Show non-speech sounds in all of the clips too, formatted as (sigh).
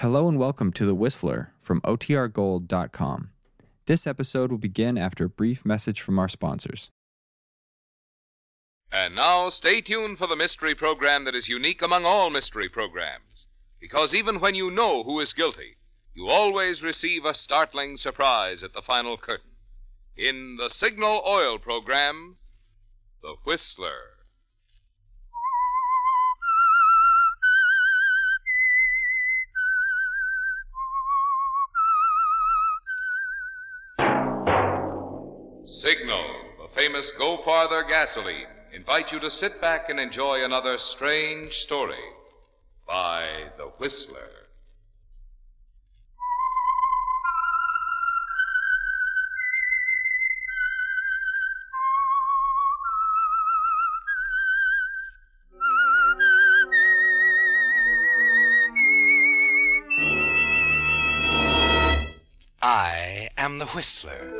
Hello and welcome to The Whistler from OTRGold.com. This episode will begin after a brief message from our sponsors. And now, stay tuned for the mystery program that is unique among all mystery programs. Because even when you know who is guilty, you always receive a startling surprise at the final curtain. In the Signal Oil program, The Whistler. Signal, the famous Go Farther gasoline, invite you to sit back and enjoy another strange story by The Whistler. I am the Whistler,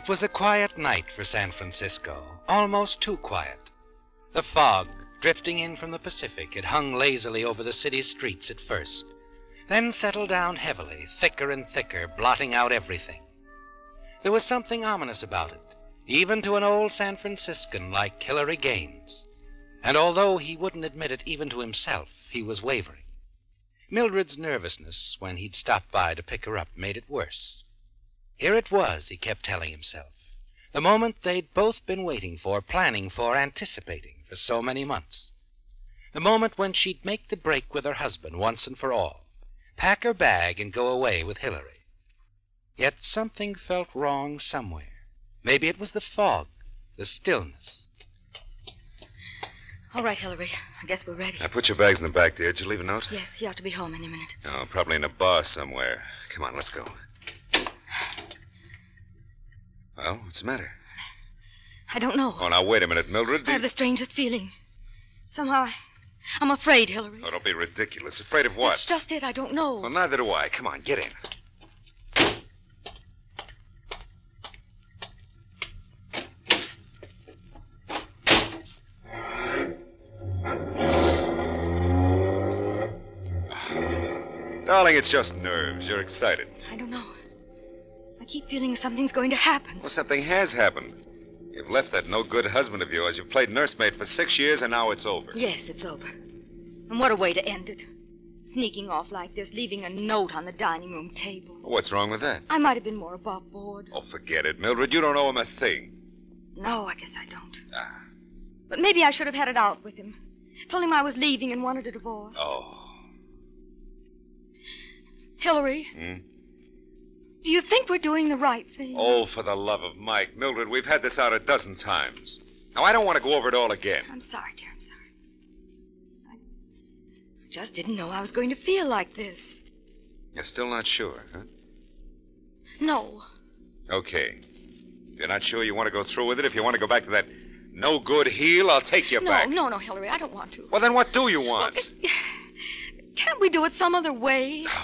It was a quiet night for San Francisco, almost too quiet. The fog, drifting in from the Pacific, had hung lazily over the city's streets at first, then settled down heavily, thicker and thicker, blotting out everything. There was something ominous about it, even to an old San Franciscan like Hilary Gaines. And although he wouldn't admit it even to himself, he was wavering. Mildred's nervousness when he'd stopped by to pick her up made it worse. Here it was, he kept telling himself. The moment they'd both been waiting for, planning for, anticipating for so many months. The moment when she'd make the break with her husband once and for all, pack her bag and go away with Hilary. Yet something felt wrong somewhere. Maybe it was the fog, the stillness. All right, Hillary. I guess we're ready. Now put your bags in the back, dear. Did you leave a note? Yes, he ought to be home any minute. Oh, probably in a bar somewhere. Come on, let's go. Well, what's the matter? I don't know. Oh, now wait a minute, Mildred. I have the strangest feeling. Somehow I, I'm afraid, Hillary. Oh, don't be ridiculous. Afraid of what? That's just it. I don't know. Well, neither do I. Come on, get in. Darling, it's just nerves. You're excited. I don't know. I keep feeling something's going to happen. Well, something has happened. You've left that no good husband of yours. You've played nursemaid for six years, and now it's over. Yes, it's over. And what a way to end it. Sneaking off like this, leaving a note on the dining room table. What's wrong with that? I might have been more above board. Oh, forget it, Mildred. You don't owe him a thing. No, I guess I don't. Ah. But maybe I should have had it out with him. Told him I was leaving and wanted a divorce. Oh. Hillary, Hmm? Do you think we're doing the right thing? Oh, for the love of Mike. Mildred, we've had this out a dozen times. Now, I don't want to go over it all again. I'm sorry, dear. I'm sorry. I just didn't know I was going to feel like this. You're still not sure, huh? No. Okay. If you're not sure you want to go through with it, if you want to go back to that no good heel, I'll take you no, back. no, no, no, Hillary. I don't want to. Well, then what do you want? (laughs) Can't we do it some other way? (sighs)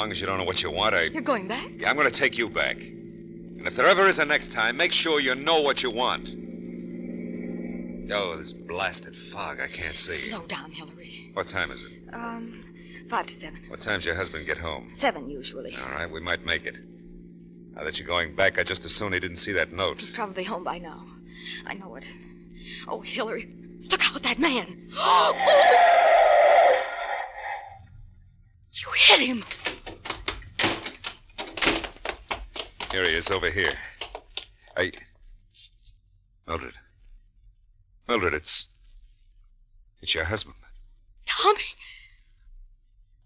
long as you don't know what you want, I. You're going back? Yeah, I'm going to take you back. And if there ever is a next time, make sure you know what you want. Oh, this blasted fog. I can't see. Slow down, Hillary. What time is it? Um, five to seven. What time's your husband get home? Seven, usually. All right, we might make it. Now that you're going back, I just as soon he didn't see that note. He's probably home by now. I know it. Oh, Hillary, look out, that man. (gasps) you hit him. Here he is, over here. I. Mildred. Mildred, it's. It's your husband. Tommy.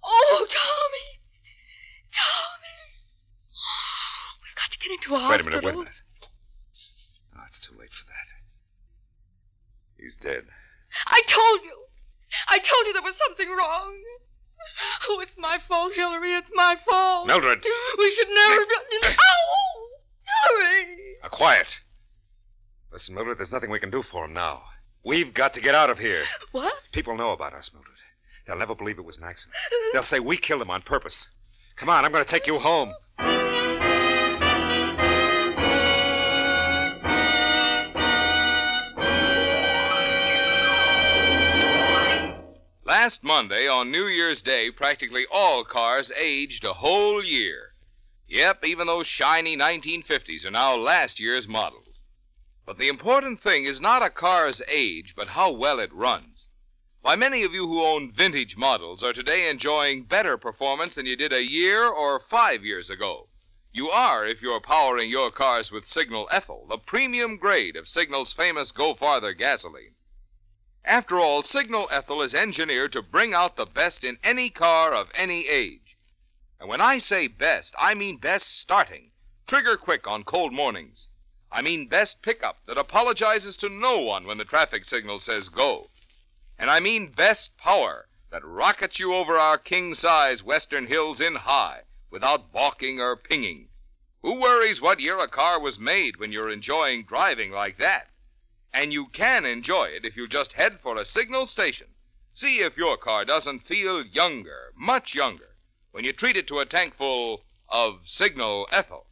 Oh, Tommy. Tommy. We've got to get into a Wait a minute, wait a minute. Oh, it's too late for that. He's dead. I told you. I told you there was something wrong. (laughs) Oh, it's my fault, Hillary. It's my fault. Mildred. We should never have done. Ow! Hillary! Now, quiet. Listen, Mildred, there's nothing we can do for him now. We've got to get out of here. What? People know about us, Mildred. They'll never believe it was an accident. (laughs) They'll say we killed him on purpose. Come on, I'm going to take you home. Last Monday, on New Year's Day, practically all cars aged a whole year. Yep, even those shiny 1950s are now last year's models. But the important thing is not a car's age, but how well it runs. Why, many of you who own vintage models are today enjoying better performance than you did a year or five years ago. You are if you're powering your cars with Signal Ethyl, the premium grade of Signal's famous Go Farther gasoline. After all, Signal Ethyl is engineered to bring out the best in any car of any age. And when I say best, I mean best starting, trigger quick on cold mornings. I mean best pickup that apologizes to no one when the traffic signal says go. And I mean best power that rockets you over our king size western hills in high without balking or pinging. Who worries what year a car was made when you're enjoying driving like that? And you can enjoy it if you just head for a signal station. See if your car doesn't feel younger, much younger, when you treat it to a tankful of Signal Ethyl.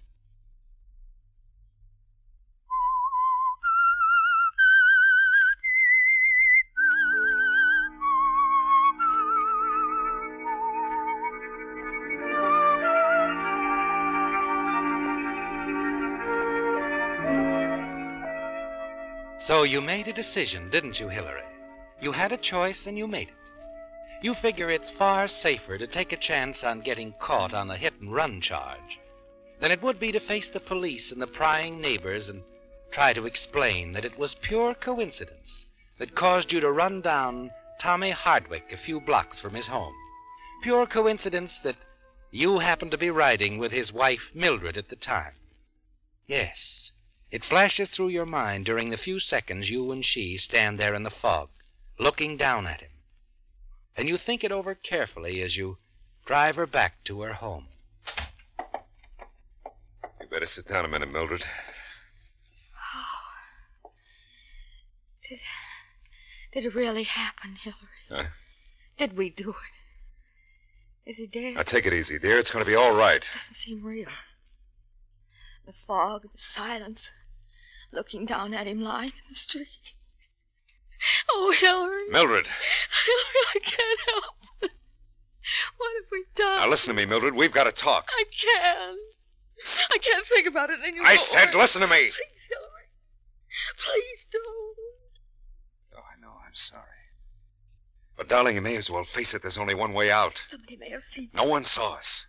So you made a decision, didn't you, Hillary? You had a choice and you made it. You figure it's far safer to take a chance on getting caught on a hit and run charge than it would be to face the police and the prying neighbors and try to explain that it was pure coincidence that caused you to run down Tommy Hardwick a few blocks from his home. Pure coincidence that you happened to be riding with his wife Mildred at the time. Yes, it flashes through your mind during the few seconds you and she stand there in the fog, looking down at him. And you think it over carefully as you drive her back to her home. You better sit down a minute, Mildred. Oh. (sighs) Did, did it really happen, Hillary? Huh? Did we do it? Is he dead? Now, take it easy, dear. It's going to be all right. It doesn't seem real. The fog, the silence, looking down at him lying in the street. Oh, Hillary. Mildred. Hillary, I can't help it. What have we done? Now, listen to me, Mildred. We've got to talk. I can't. I can't think about it anymore. I said, listen to me. Please, Hillary. Please don't. Oh, I know. I'm sorry. But, darling, you may as well face it. There's only one way out. Somebody may have seen. No one saw us.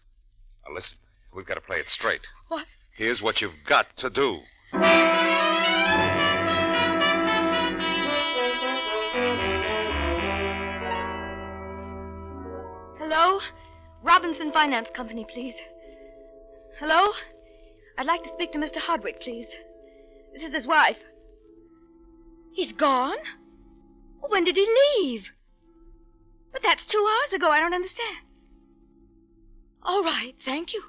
Now, listen. We've got to play it straight. What? Here's what you've got to do. Robinson Finance Company, please. Hello? I'd like to speak to Mr. Hardwick, please. This is his wife. He's gone? When did he leave? But that's two hours ago. I don't understand. All right, thank you.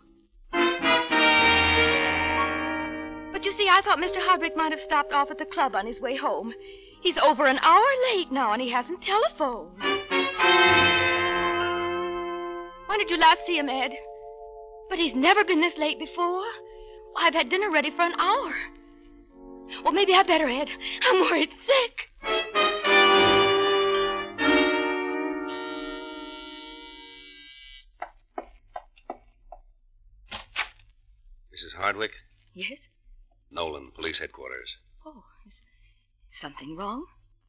But you see, I thought Mr. Hardwick might have stopped off at the club on his way home. He's over an hour late now, and he hasn't telephoned. When did you last see him, Ed? But he's never been this late before. I've had dinner ready for an hour. Well, maybe I better, Ed. I'm worried sick. Mrs. Hardwick? Yes? Nolan, police headquarters. Oh, is something wrong?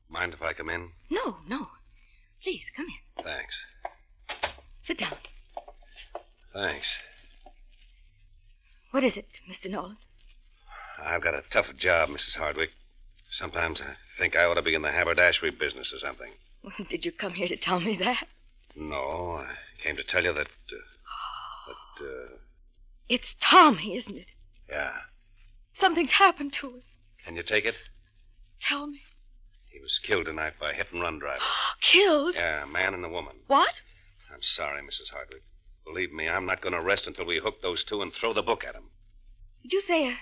Mind if I come in? No, no. Please, come in. Thanks. Sit down. Thanks. What is it, Mr. Nolan? I've got a tough job, Mrs. Hardwick. Sometimes I think I ought to be in the haberdashery business or something. (laughs) Did you come here to tell me that? No, I came to tell you that. Uh, that, uh, It's Tommy, isn't it? yeah. Something's happened to him. Can you take it? Tell me. He was killed tonight by a hit and run driver. (gasps) Killed? Yeah, a man and a woman. What? I'm sorry, Mrs. Hardwick. Believe me, I'm not going to rest until we hook those two and throw the book at them. Did you say a.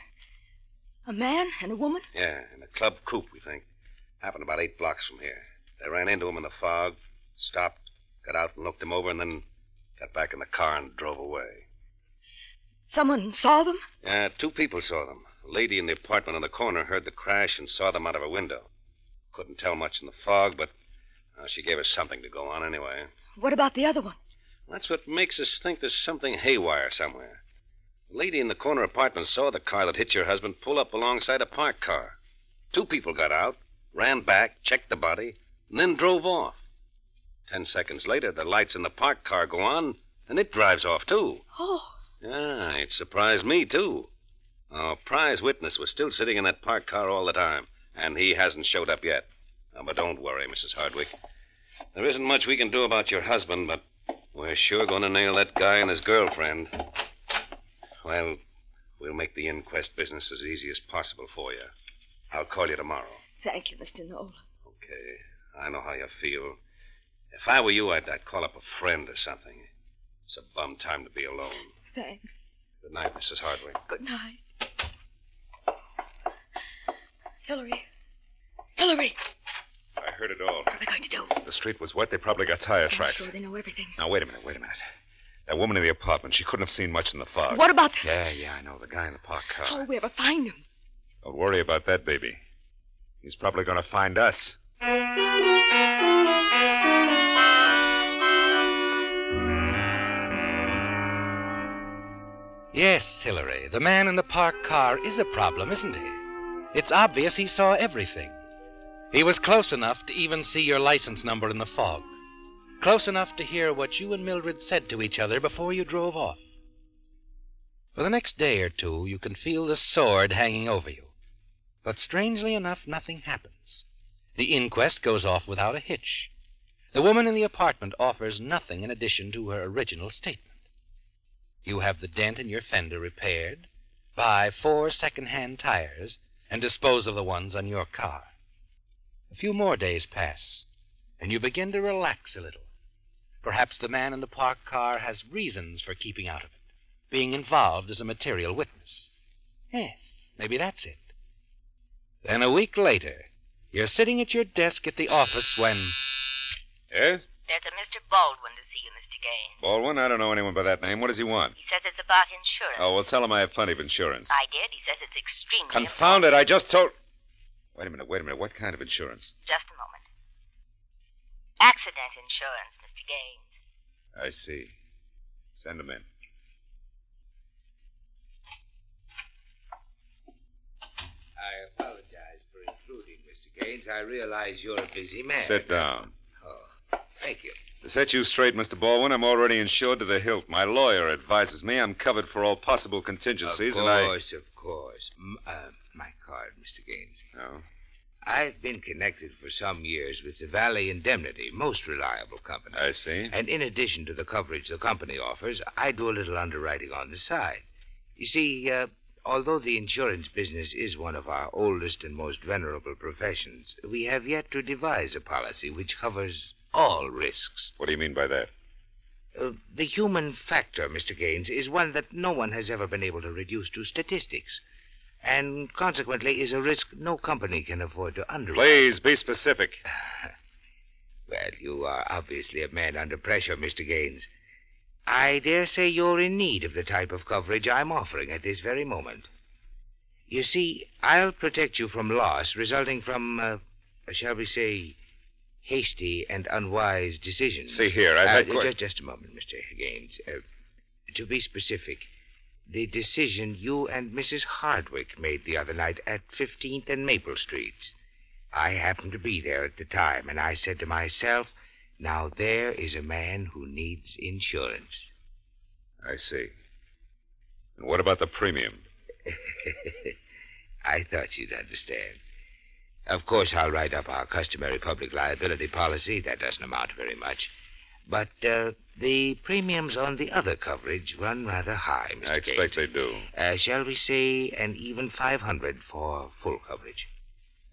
a man and a woman? Yeah, in a club coupe, we think. Happened about eight blocks from here. They ran into him in the fog, stopped, got out and looked him over, and then got back in the car and drove away. Someone saw them? Yeah, two people saw them. A lady in the apartment on the corner heard the crash and saw them out of her window. Couldn't tell much in the fog, but uh, she gave us something to go on anyway. What about the other one? That's what makes us think there's something haywire somewhere. The lady in the corner apartment saw the car that hit your husband pull up alongside a parked car. Two people got out, ran back, checked the body, and then drove off. Ten seconds later, the lights in the parked car go on, and it drives off, too. Oh, Yeah, it surprised me, too. Our prize witness was still sitting in that parked car all the time, and he hasn't showed up yet. Now, but don't worry, Mrs. Hardwick. There isn't much we can do about your husband, but we're sure going to nail that guy and his girlfriend. Well, we'll make the inquest business as easy as possible for you. I'll call you tomorrow. thank you, Mr. Nolan. Okay. I know how you feel. If I were you, I'd, I'd call up a friend or something. It's a bum time to be alone. Thanks. Good night, Mrs. Hardwick. Good night. Hillary. Hillary, I heard it all. what are we going to do? The street was wet. They probably got tire I'm tracks. sure they know everything. Now, wait a minute, wait a minute. That woman in the apartment, she couldn't have seen much in the fog. What about the... Yeah, yeah, I know. The guy in the parked car. Oh, How will we ever find him? Don't worry about that, baby. He's probably going to find us. Yes, Hillary, the man in the parked car is a problem, isn't he? It's obvious he saw everything. He was close enough to even see your license number in the fog. Close enough to hear what you and Mildred said to each other before you drove off. For the next day or two, you can feel the sword hanging over you. But strangely enough, nothing happens. The inquest goes off without a hitch. The woman in the apartment offers nothing in addition to her original statement. You have the dent in your fender repaired, buy four second-hand tires, and dispose of the ones on your car. A few more days pass, and you begin to relax a little. Perhaps the man in the parked car has reasons for keeping out of it, being involved as a material witness. Yes, maybe that's it. Then a week later, you're sitting at your desk at the office when. Yes? There's a Mr. Baldwin to see you, Mr. Gaines. Baldwin? I don't know anyone by that name. What does he want? He says it's about insurance. Oh, well, tell him I have plenty of insurance. I did. He says it's extremely Confound it, I just told. Wait a minute, wait a minute. What kind of insurance? Just a moment. Accident insurance, Mr. Gaines. I see. Send him in. I apologize for intruding, Mr. Gaines. I realize you're a busy man. Sit down. Oh, thank you. To set you straight, Mr. Baldwin, I'm already insured to the hilt. My lawyer advises me I'm covered for all possible contingencies, of and I. Of course, of course. M- my card, Mr. Gaines. Oh. I've been connected for some years with the Valley Indemnity, most reliable company. I see. And in addition to the coverage the company offers, I do a little underwriting on the side. You see, uh, although the insurance business is one of our oldest and most venerable professions, we have yet to devise a policy which covers all risks. What do you mean by that? Uh, the human factor, Mr. Gaines, is one that no one has ever been able to reduce to statistics, and consequently is a risk no company can afford to underwrite. Please be specific. (laughs) Well, you are obviously a man under pressure, Mr. Gaines. I dare say you're in need of the type of coverage I'm offering at this very moment. You see, I'll protect you from loss resulting from, uh, shall we say, hasty and unwise decisions. See here, I've Uh, had quite- Just a moment, Mr. Gaines. Uh, to be specific, the decision you and Mrs. Hardwick made the other night at 15th and Maple Streets. I happened to be there at the time, and I said to myself, now there is a man who needs insurance. I see. And what about the premium? (laughs) I thought you'd understand. Of course, I'll write up our customary public liability policy. That doesn't amount to very much. But uh, the premiums on the other coverage run rather high, Mr. I expect they do. Uh, shall we say an even 500 for full coverage?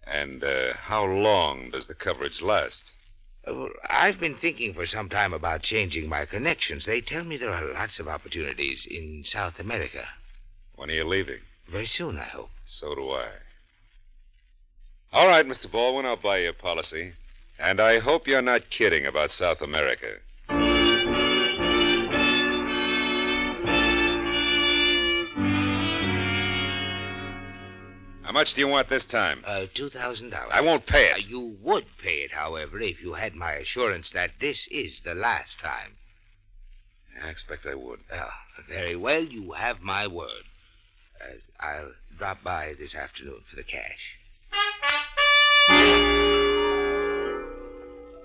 And uh, how long does the coverage last? Uh, I've been thinking for some time about changing my connections. They tell me there are lots of opportunities in South America. When are you leaving? Very soon, I hope. So do I. All right, Mr. Baldwin, I'll buy you a policy. And I hope you're not kidding about South America. How much do you want this time? Uh, $2,000. I won't pay Uh, it. you would pay it, however, if you had my assurance that this is the last time. I expect I would. Uh, very well, you have my word. Uh, I'll drop by this afternoon for the cash.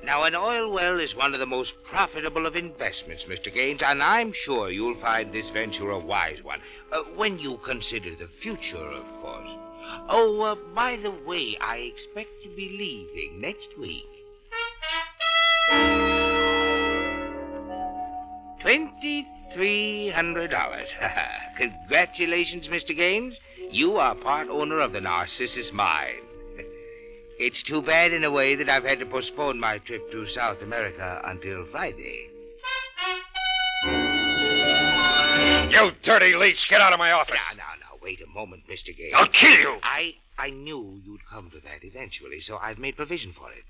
Now, an oil well is one of the most profitable of investments, Mr. Gaines, and I'm sure you'll find this venture a wise one. Uh, when you consider the future, of course. Oh, uh, by the way, I expect to be leaving next week. Twenty-three hundred dollars. (laughs) Congratulations, Mr. Gaines. You are part owner of the Narcissus mine. It's too bad in a way that I've had to postpone my trip to South America until Friday. You dirty leech, get out of my office. Now, now, now, wait a moment, Mr. Gale. I'll kill you. I I knew you'd come to that eventually, so I've made provision for it.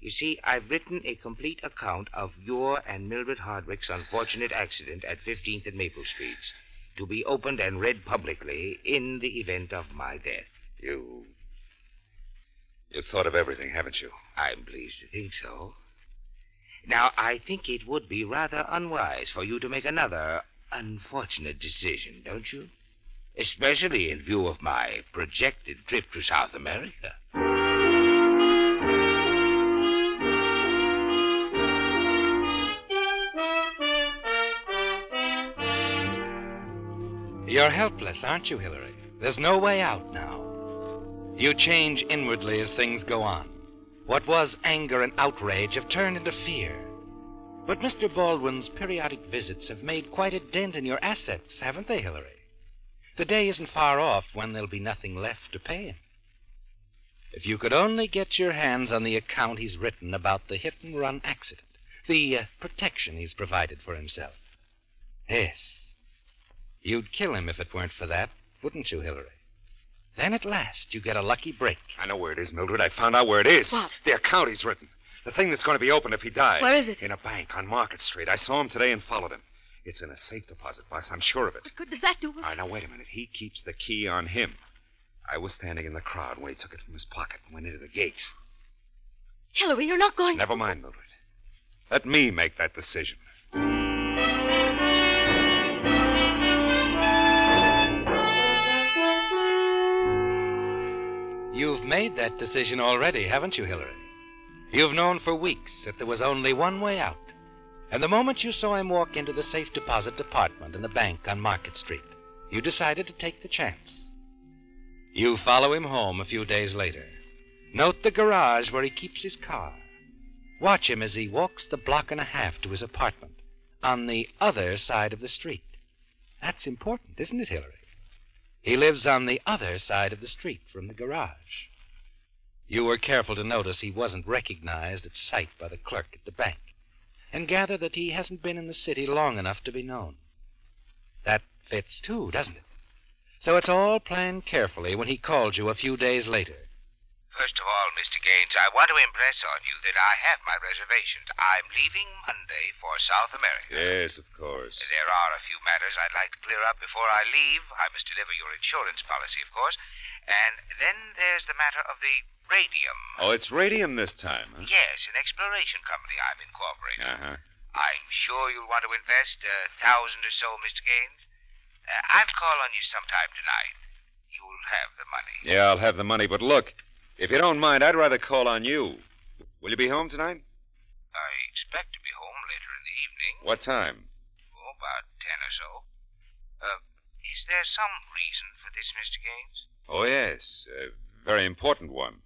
You see, I've written a complete account of your and Mildred Hardwick's unfortunate accident at 15th and Maple Streets, to be opened and read publicly in the event of my death. You. You've thought of everything, haven't you? I'm pleased to think so. Now, I think it would be rather unwise for you to make another unfortunate decision, don't you? Especially in view of my projected trip to South America. You're helpless, aren't you, Hillary? There's no way out now. You change inwardly as things go on. What was anger and outrage have turned into fear. But Mr. Baldwin's periodic visits have made quite a dent in your assets, haven't they, Hillary? The day isn't far off when there'll be nothing left to pay him. If you could only get your hands on the account he's written about the hit and run accident, the uh, protection he's provided for himself. Yes. You'd kill him if it weren't for that, wouldn't you, Hillary? Then at last you get a lucky break. I know where it is, Mildred. I found out where it is. What? The account he's written. The thing that's going to be opened if he dies. Where is it? In a bank on Market Street. I saw him today and followed him. It's in a safe deposit box. I'm sure of it. What good does that do us? All right, now wait a minute. He keeps the key on him. I was standing in the crowd when he took it from his pocket and went into the gate. Hillary, you're not going Never mind, Mildred. Let me make that decision. Made that decision already, haven't you, Hillary? You've known for weeks that there was only one way out. And the moment you saw him walk into the safe deposit department in the bank on Market Street, you decided to take the chance. You follow him home a few days later. Note the garage where he keeps his car. Watch him as he walks the block and a half to his apartment on the other side of the street. That's important, isn't it, Hillary? He lives on the other side of the street from the garage. You were careful to notice he wasn't recognized at sight by the clerk at the bank, and gather that he hasn't been in the city long enough to be known. That fits, too, doesn't it? So it's all planned carefully when he called you a few days later. First of all, Mr. Gaines, I want to impress on you that I have my reservations. I'm leaving Monday for South America. Yes, of course. There are a few matters I'd like to clear up before I leave. I must deliver your insurance policy, of course. And then there's the matter of the radium. Oh, it's radium this time, huh? Yes, an exploration company I'm incorporating. Uh-huh. I'm sure you'll want to invest a thousand or so, Mr. Gaines. Uh, I'll call on you sometime tonight. You'll have the money. Yeah, I'll have the money, but look, if you don't mind, I'd rather call on you. Will you be home tonight? I expect to be home later in the evening. What time? Oh, about ten or so. Uh, is there some reason for this, Mr. Gaines? Oh, yes. A very important one.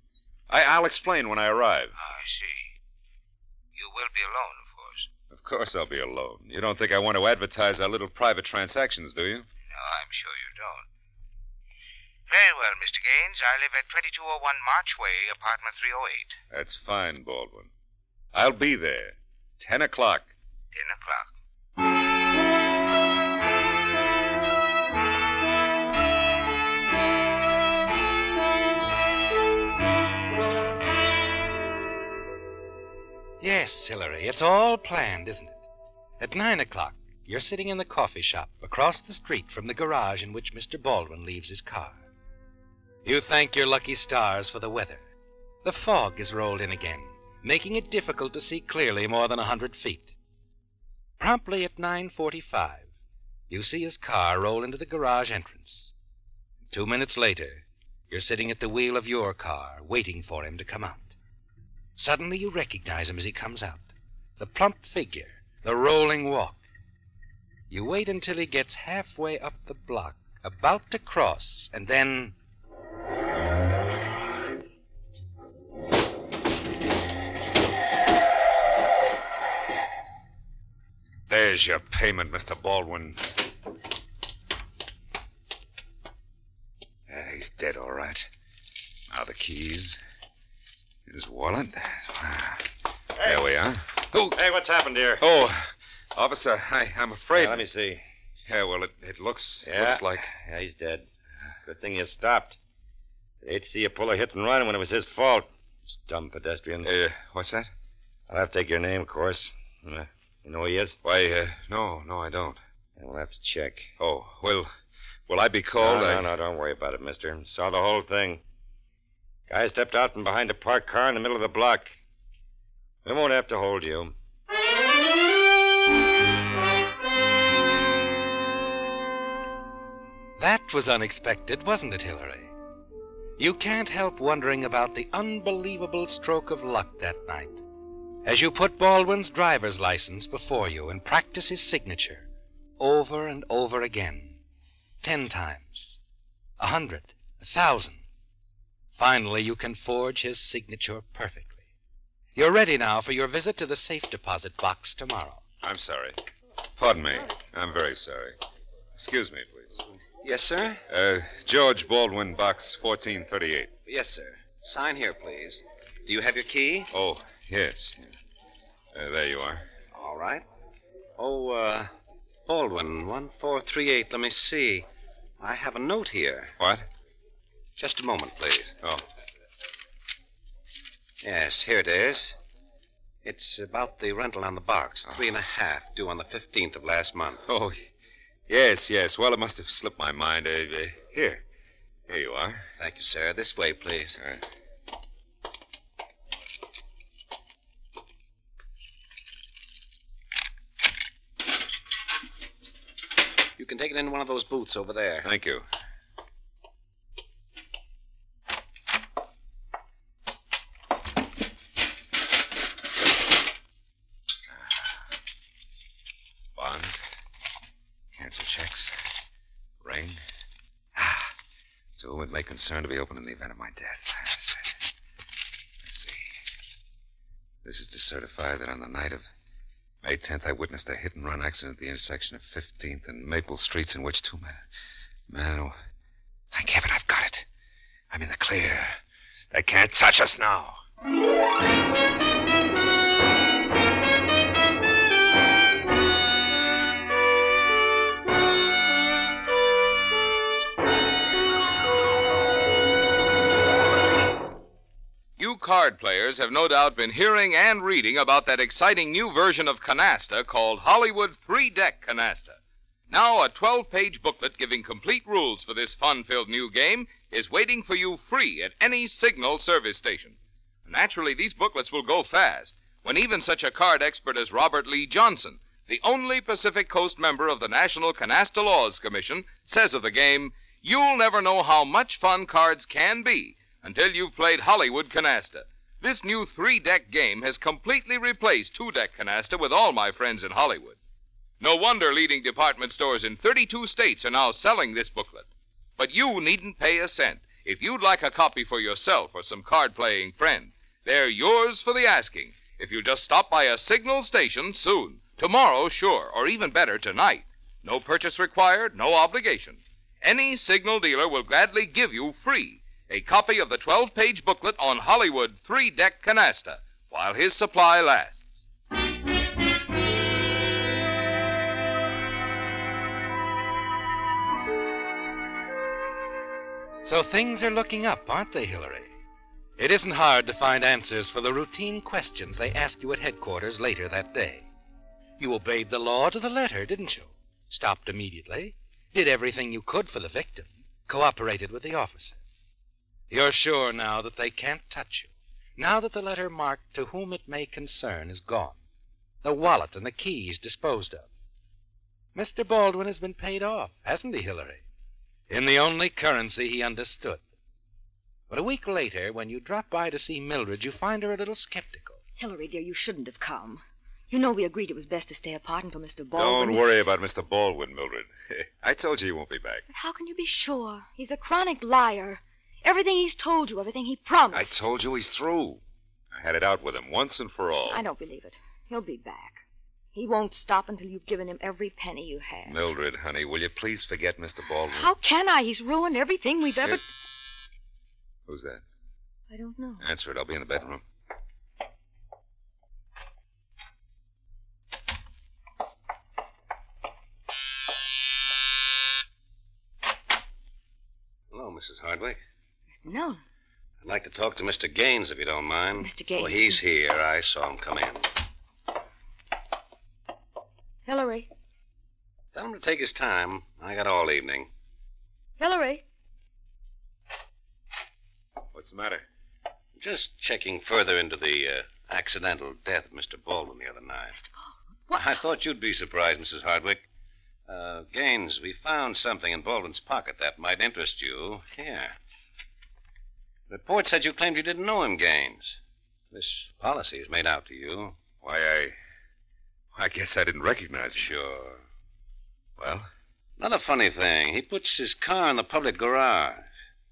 I, I'll explain when I arrive. Ah, I see. You will be alone, of course. Of course I'll be alone. You don't think I want to advertise our little private transactions, do you? No, I'm sure you don't. Very well, Mr. Gaines. I live at 2201 March Way, apartment 308. That's fine, Baldwin. I'll be there. Ten o'clock. Ten o'clock. Yes, Hillary, it's all planned, isn't it? At nine o'clock, you're sitting in the coffee shop across the street from the garage in which Mr. Baldwin leaves his car. You thank your lucky stars for the weather. The fog is rolled in again, making it difficult to see clearly more than a hundred feet. Promptly at 9:45, you see his car roll into the garage entrance. Two minutes later, you're sitting at the wheel of your car, waiting for him to come out. Suddenly, you recognize him as he comes out. The plump figure, the rolling walk. You wait until he gets halfway up the block, about to cross, and then. There's your payment, Mr. Baldwin. Yeah, he's dead, all right. Now the keys. His wallet. Ah, There we are. Oh, Hey, what's happened here? oh, officer, I, I'm afraid. Yeah, let me see. Yeah, well, it, it looks Yeah. looks like. Yeah, he's dead. Good thing you stopped. I'd hate to see you pull a hit and run when it was his fault. Those Dumb pedestrians. Uh, what's that? I'll have to take your name, of course. Uh, you know who he is? Why, uh, no, no, I don't. Yeah, we'll have to check. Oh, will, will I be called? no, I- no, no, don't worry about it, mister. Saw the whole thing. Guy stepped out from behind a parked car in the middle of the block. We won't have to hold you. That was unexpected, wasn't it, Hillary? You can't help wondering about the unbelievable stroke of luck that night. As you put Baldwin's driver's license before you and practice his signature over and over again. Ten times. A hundred. A thousand. Finally, you can forge his signature perfectly. You're ready now for your visit to the safe deposit box tomorrow. I'm sorry. Pardon me. I'm very sorry. Excuse me, please. Yes, sir? Uh, George Baldwin, box 1438. Yes, sir. Sign here, please. Do you have your key? Oh, yes. Uh, there you are. All right. Oh, uh, Baldwin, 1438. Let me see. I have a note here. What? Just a moment, please. Oh, Yes, here it is. It's about the rental on the box. Three and a half, due on the 15th of last month. oh, yes, yes. Well, it must have slipped my mind. Uh, uh, here. Here you are. Thank you, sir. This way, please. All right. You can take it in one of those booths over there. Thank you. May concern to be opened in the event of my death. Let's see. Let's see. This is to certify that on the night of May 10th, I witnessed a hit and run accident at the intersection of 15th and Maple Streets in which two men. Men. oh, Thank heaven I've got it. I'm in the clear. They can't touch us now. Card players have no doubt been hearing and reading about that exciting new version of Canasta called Hollywood Three Deck Canasta. Now, a 12 page booklet giving complete rules for this fun filled new game is waiting for you free at any signal service station. Naturally, these booklets will go fast when even such a card expert as Robert Lee Johnson, the only Pacific Coast member of the National Canasta Laws Commission, says of the game, You'll never know how much fun cards can be until you've played Hollywood Canasta. This new three deck game has completely replaced two deck canasta with all my friends in Hollywood. No wonder leading department stores in 32 states are now selling this booklet. But you needn't pay a cent. If you'd like a copy for yourself or some card playing friend, they're yours for the asking if you just stop by a signal station soon. Tomorrow, sure, or even better, tonight. No purchase required, no obligation. any Signal dealer will gladly give you free a copy of the 12 page booklet on Hollywood three deck canasta while his supply lasts. So things are looking up, aren't they, Hillary? It isn't hard to find answers for the routine questions they asked you at headquarters later that day. You obeyed the law to the letter, didn't you? Stopped immediately, did everything you could for the victim, cooperated with the officer. You're sure now that they can't touch you, now that the letter marked to whom it may concern is gone, the wallet and the keys disposed of. Mr. Baldwin has been paid off, hasn't he, Hillary? In the only currency he understood. But a week later, when you drop by to see Mildred, you find her a little skeptical. Hillary, dear, you shouldn't have come. You know we agreed it was best to stay apart until Mr. Baldwin. Don't worry about Mr. Baldwin, Mildred. (laughs) I told you he won't be back. But how can you be sure? He's a chronic liar. Everything he's told you, everything he promised. I told you he's through. I had it out with him once and for all. I don't believe it. He'll be back. He won't stop until you've given him every penny you have. Mildred, honey, will you please forget Mr. Baldwin? How can I? He's ruined everything we've ever. It- Who's that? I don't know. Answer it. I'll be in the bedroom. Hello, Mrs. Hardwick. Mr. Nolan. I'd like to talk to Mr. Gaines, if you don't mind. Mr. Gaines. Oh, he's here. I saw him come in. Hillary. Tell him to take his time. I got all evening. Hillary. What's the matter? Just checking further into the uh, accidental death of Mr. Baldwin the other night. Mr. Baldwin. What? I thought you'd be surprised, Mrs. Hardwick. Uh, Gaines, we found something in Baldwin's pocket that might interest you. Here. Report said you claimed you didn't know him, Gaines. This policy is made out to you. Why, I. I guess I didn't recognize him. Sure. Well, Another funny thing. He puts his car in the public garage,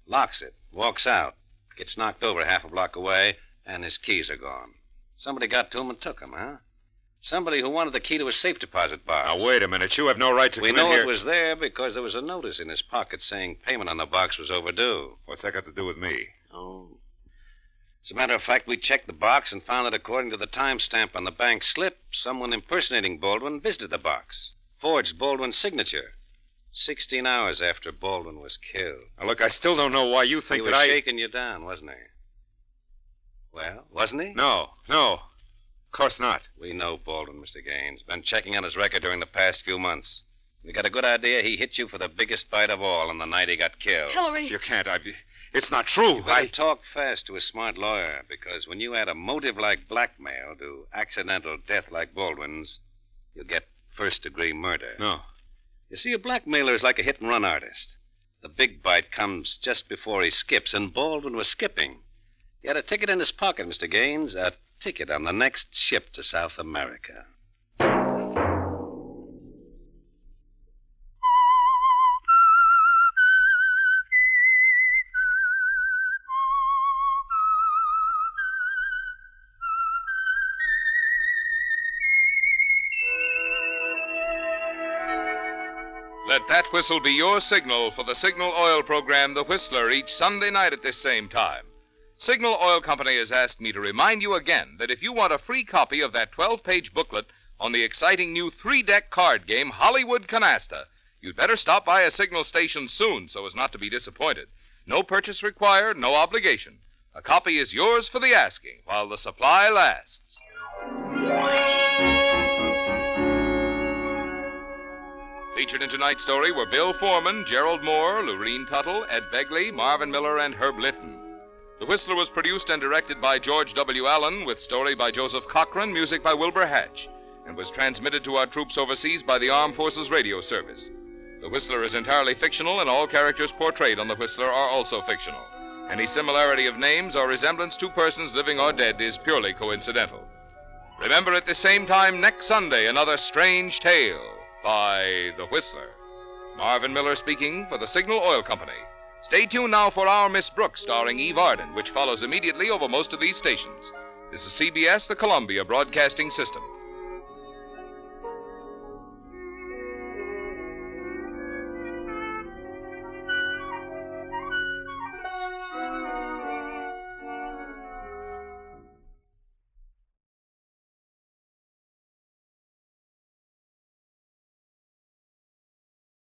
locks it, walks out, gets knocked over half a block away, and his keys are gone. Somebody got to him and took them, huh? Somebody who wanted the key to a safe deposit box. now wait a minute. You have no right to We come know in here. it was there because there was a notice in his pocket saying payment on the box was overdue. What's that got to do with me? Oh. As a matter of fact, we checked the box and found that according to the timestamp on the bank slip, someone impersonating Baldwin visited the box, forged Baldwin's signature. Sixteen hours after Baldwin was killed. Now, look, I still don't know why you He think was that I. Was shaking you down, wasn't he? Well, wasn't he? No, no. Of course not. We know Baldwin, Mr. Gaines. Been checking on his record during the past few months. We got a good idea he hit you for the biggest bite of all on the night he got killed. Hillary. You can't. I. It's not true. You better I. talk fast to a smart lawyer, because when you add a motive like blackmail to accidental death like Baldwin's, you get first degree murder. No. You see, a blackmailer is like a hit and run artist. The big bite comes just before he skips, and Baldwin was skipping. He had a ticket in his pocket, Mr. Gaines, a ticket on the next ship to South America. Whistle be your signal for the Signal Oil program, The Whistler, each Sunday night at this same time. Signal Oil Company has asked me to remind you again that if you want a free copy of that 12 page booklet on the exciting new three deck card game, Hollywood Canasta, you'd better stop by a Signal station soon so as not to be disappointed. No purchase required, no obligation. A copy is yours for the asking while the supply lasts. Featured in tonight's story were Bill Forman, Gerald Mohr, Lurene Tuttle, Ed Begley, Marvin Miller, and Herb Lytton. The Whistler was produced and directed by George W. Allen, with story by Joseph Cochran, music by Wilbur Hatch, and was transmitted to our troops overseas by the Armed Forces Radio Service. The Whistler is entirely fictional, and all characters portrayed on The Whistler are also fictional. Any similarity of names or resemblance to persons living or dead is purely coincidental. Remember at the same time next Sunday another strange tale by The Whistler. Marvin Miller speaking for the Signal Oil Company. Stay tuned now for Our Miss Brooks, starring Eve Arden, which follows immediately over most of these stations. This is CBS, the Columbia Broadcasting System.